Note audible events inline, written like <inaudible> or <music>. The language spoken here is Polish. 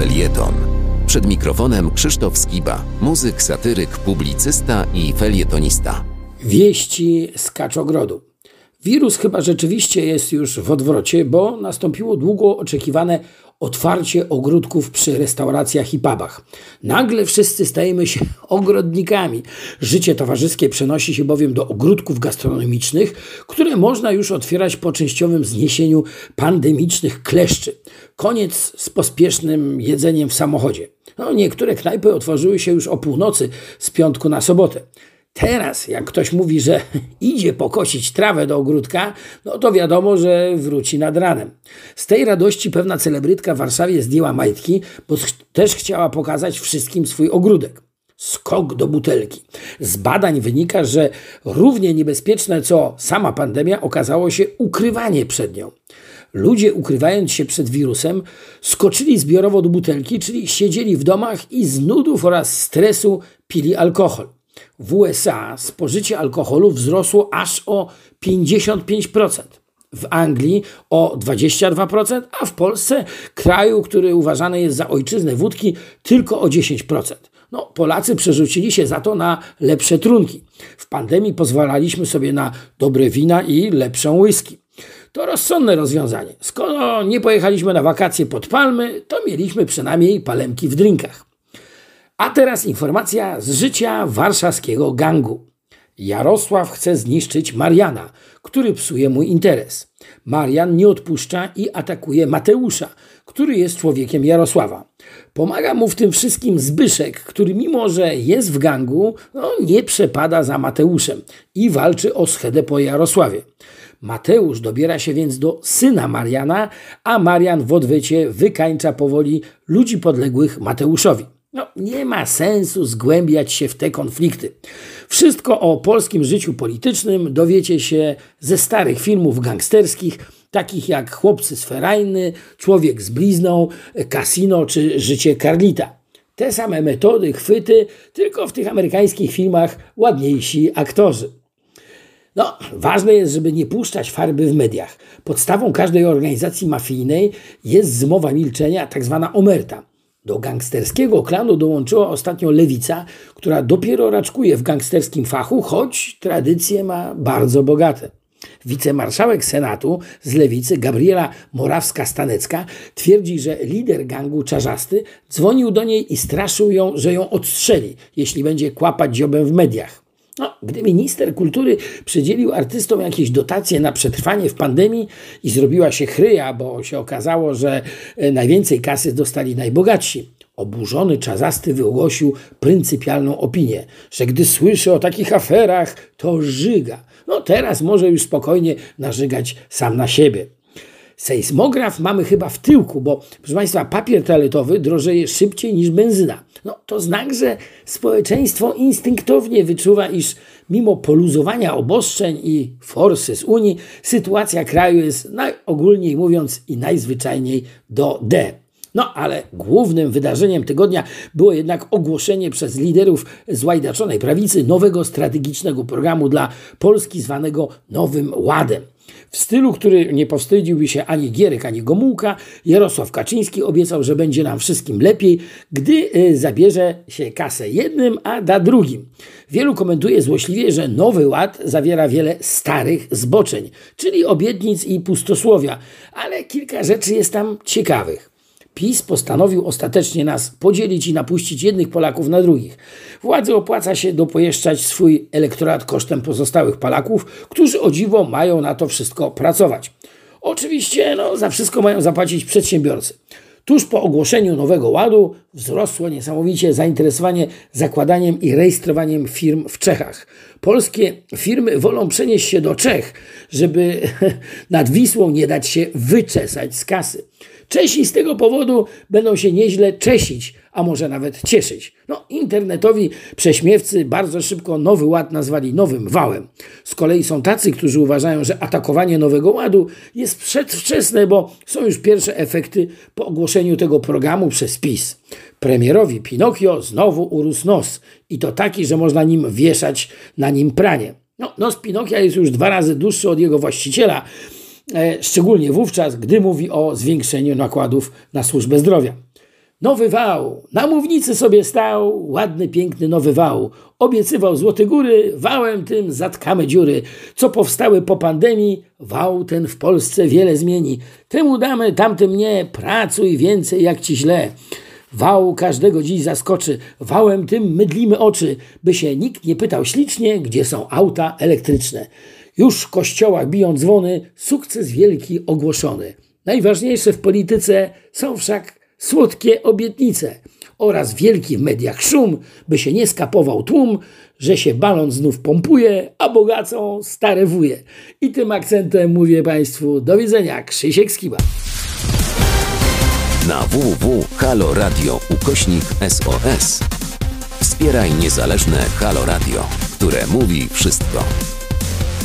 Felieton. Przed mikrofonem Krzysztof Skiba, muzyk, satyryk, publicysta i felietonista. Wieści z Kaczogrodu. Wirus chyba rzeczywiście jest już w odwrocie, bo nastąpiło długo oczekiwane otwarcie ogródków przy restauracjach i pubach. Nagle wszyscy stajemy się <laughs> ogrodnikami. Życie towarzyskie przenosi się bowiem do ogródków gastronomicznych, które można już otwierać po częściowym zniesieniu pandemicznych kleszczy. Koniec z pospiesznym jedzeniem w samochodzie. No, niektóre knajpy otworzyły się już o północy z piątku na sobotę. Teraz, jak ktoś mówi, że <laughs> idzie pokosić trawę do ogródka, no to wiadomo, że wróci nad ranem. Z tej radości pewna celebrytka w Warszawie zdjęła majtki, bo też chciała pokazać wszystkim swój ogródek. Skok do butelki. Z badań wynika, że równie niebezpieczne co sama pandemia okazało się ukrywanie przed nią. Ludzie, ukrywając się przed wirusem, skoczyli zbiorowo do butelki, czyli siedzieli w domach i z nudów oraz stresu pili alkohol w USA spożycie alkoholu wzrosło aż o 55%. W Anglii o 22%, a w Polsce, kraju, który uważany jest za ojczyznę wódki, tylko o 10%. No, Polacy przerzucili się za to na lepsze trunki. W pandemii pozwalaliśmy sobie na dobre wina i lepszą whisky. To rozsądne rozwiązanie. Skoro nie pojechaliśmy na wakacje pod palmy, to mieliśmy przynajmniej palemki w drinkach. A teraz informacja z życia warszawskiego gangu. Jarosław chce zniszczyć Mariana, który psuje mój interes. Marian nie odpuszcza i atakuje Mateusza, który jest człowiekiem Jarosława. Pomaga mu w tym wszystkim Zbyszek, który mimo, że jest w gangu, no, nie przepada za Mateuszem i walczy o schedę po Jarosławie. Mateusz dobiera się więc do syna Mariana, a Marian w odwecie wykańcza powoli ludzi podległych Mateuszowi. No, nie ma sensu zgłębiać się w te konflikty. Wszystko o polskim życiu politycznym dowiecie się ze starych filmów gangsterskich, takich jak Chłopcy z Ferajny, Człowiek z blizną, Casino czy Życie Carlita. Te same metody, chwyty, tylko w tych amerykańskich filmach ładniejsi aktorzy. No, ważne jest, żeby nie puszczać farby w mediach. Podstawą każdej organizacji mafijnej jest zmowa milczenia, tak zwana omerta. Do gangsterskiego klanu dołączyła ostatnio lewica, która dopiero raczkuje w gangsterskim fachu, choć tradycje ma bardzo bogate. Wicemarszałek Senatu z lewicy Gabriela Morawska-Stanecka twierdzi, że lider gangu czarzasty dzwonił do niej i straszył ją, że ją odstrzeli, jeśli będzie kłapać dziobem w mediach. No, gdy minister kultury przydzielił artystom jakieś dotacje na przetrwanie w pandemii i zrobiła się chryja, bo się okazało, że e, najwięcej kasy dostali najbogatsi, oburzony Czazasty wygłosił pryncypialną opinię, że gdy słyszy o takich aferach, to żyga. No teraz może już spokojnie narzygać sam na siebie. Sejsmograf mamy chyba w tyłku, bo proszę Państwa, papier toaletowy drożeje szybciej niż benzyna. No, to znak, że społeczeństwo instynktownie wyczuwa, iż mimo poluzowania obostrzeń i forsy z Unii, sytuacja kraju jest najogólniej mówiąc i najzwyczajniej do D. No ale głównym wydarzeniem tygodnia było jednak ogłoszenie przez liderów złajdaczonej prawicy nowego strategicznego programu dla Polski zwanego Nowym Ładem. W stylu, który nie powstydziłby się ani Gierek, ani Gomułka, Jarosław Kaczyński obiecał, że będzie nam wszystkim lepiej, gdy y, zabierze się kasę jednym, a da drugim. Wielu komentuje złośliwie, że Nowy Ład zawiera wiele starych zboczeń, czyli obietnic i pustosłowia, ale kilka rzeczy jest tam ciekawych. PiS postanowił ostatecznie nas podzielić i napuścić jednych Polaków na drugich. Władzy opłaca się dopojeszczać swój elektorat kosztem pozostałych Polaków, którzy o dziwo mają na to wszystko pracować. Oczywiście no, za wszystko mają zapłacić przedsiębiorcy. Tuż po ogłoszeniu Nowego Ładu wzrosło niesamowicie zainteresowanie zakładaniem i rejestrowaniem firm w Czechach. Polskie firmy wolą przenieść się do Czech, żeby <laughs> nad Wisłą nie dać się wyczesać z kasy. Czesi z tego powodu będą się nieźle czesić, a może nawet cieszyć. No, internetowi prześmiewcy bardzo szybko Nowy Ład nazwali Nowym Wałem. Z kolei są tacy, którzy uważają, że atakowanie Nowego Ładu jest przedwczesne, bo są już pierwsze efekty po ogłoszeniu tego programu przez PiS. Premierowi Pinokio znowu urósł nos i to taki, że można nim wieszać na nim pranie. No, nos Pinokia jest już dwa razy dłuższy od jego właściciela, szczególnie wówczas, gdy mówi o zwiększeniu nakładów na służbę zdrowia. Nowy wał, na mównicy sobie stał, ładny, piękny nowy wał. Obiecywał złote góry, wałem tym zatkamy dziury. Co powstały po pandemii, wał ten w Polsce wiele zmieni. Temu damy, tamtym nie, pracuj więcej jak ci źle. Wał każdego dziś zaskoczy, wałem tym mydlimy oczy, by się nikt nie pytał ślicznie, gdzie są auta elektryczne. Już w kościołach biją dzwony, sukces wielki ogłoszony. Najważniejsze w polityce są wszak słodkie obietnice oraz wielki w mediach szum, by się nie skapował tłum, że się balon znów pompuje, a bogacą stare wuje. I tym akcentem mówię Państwu do widzenia. Krzysiek Skiba. Na www.haloradio ukośnik SOS wspieraj niezależne Halo Radio, które mówi wszystko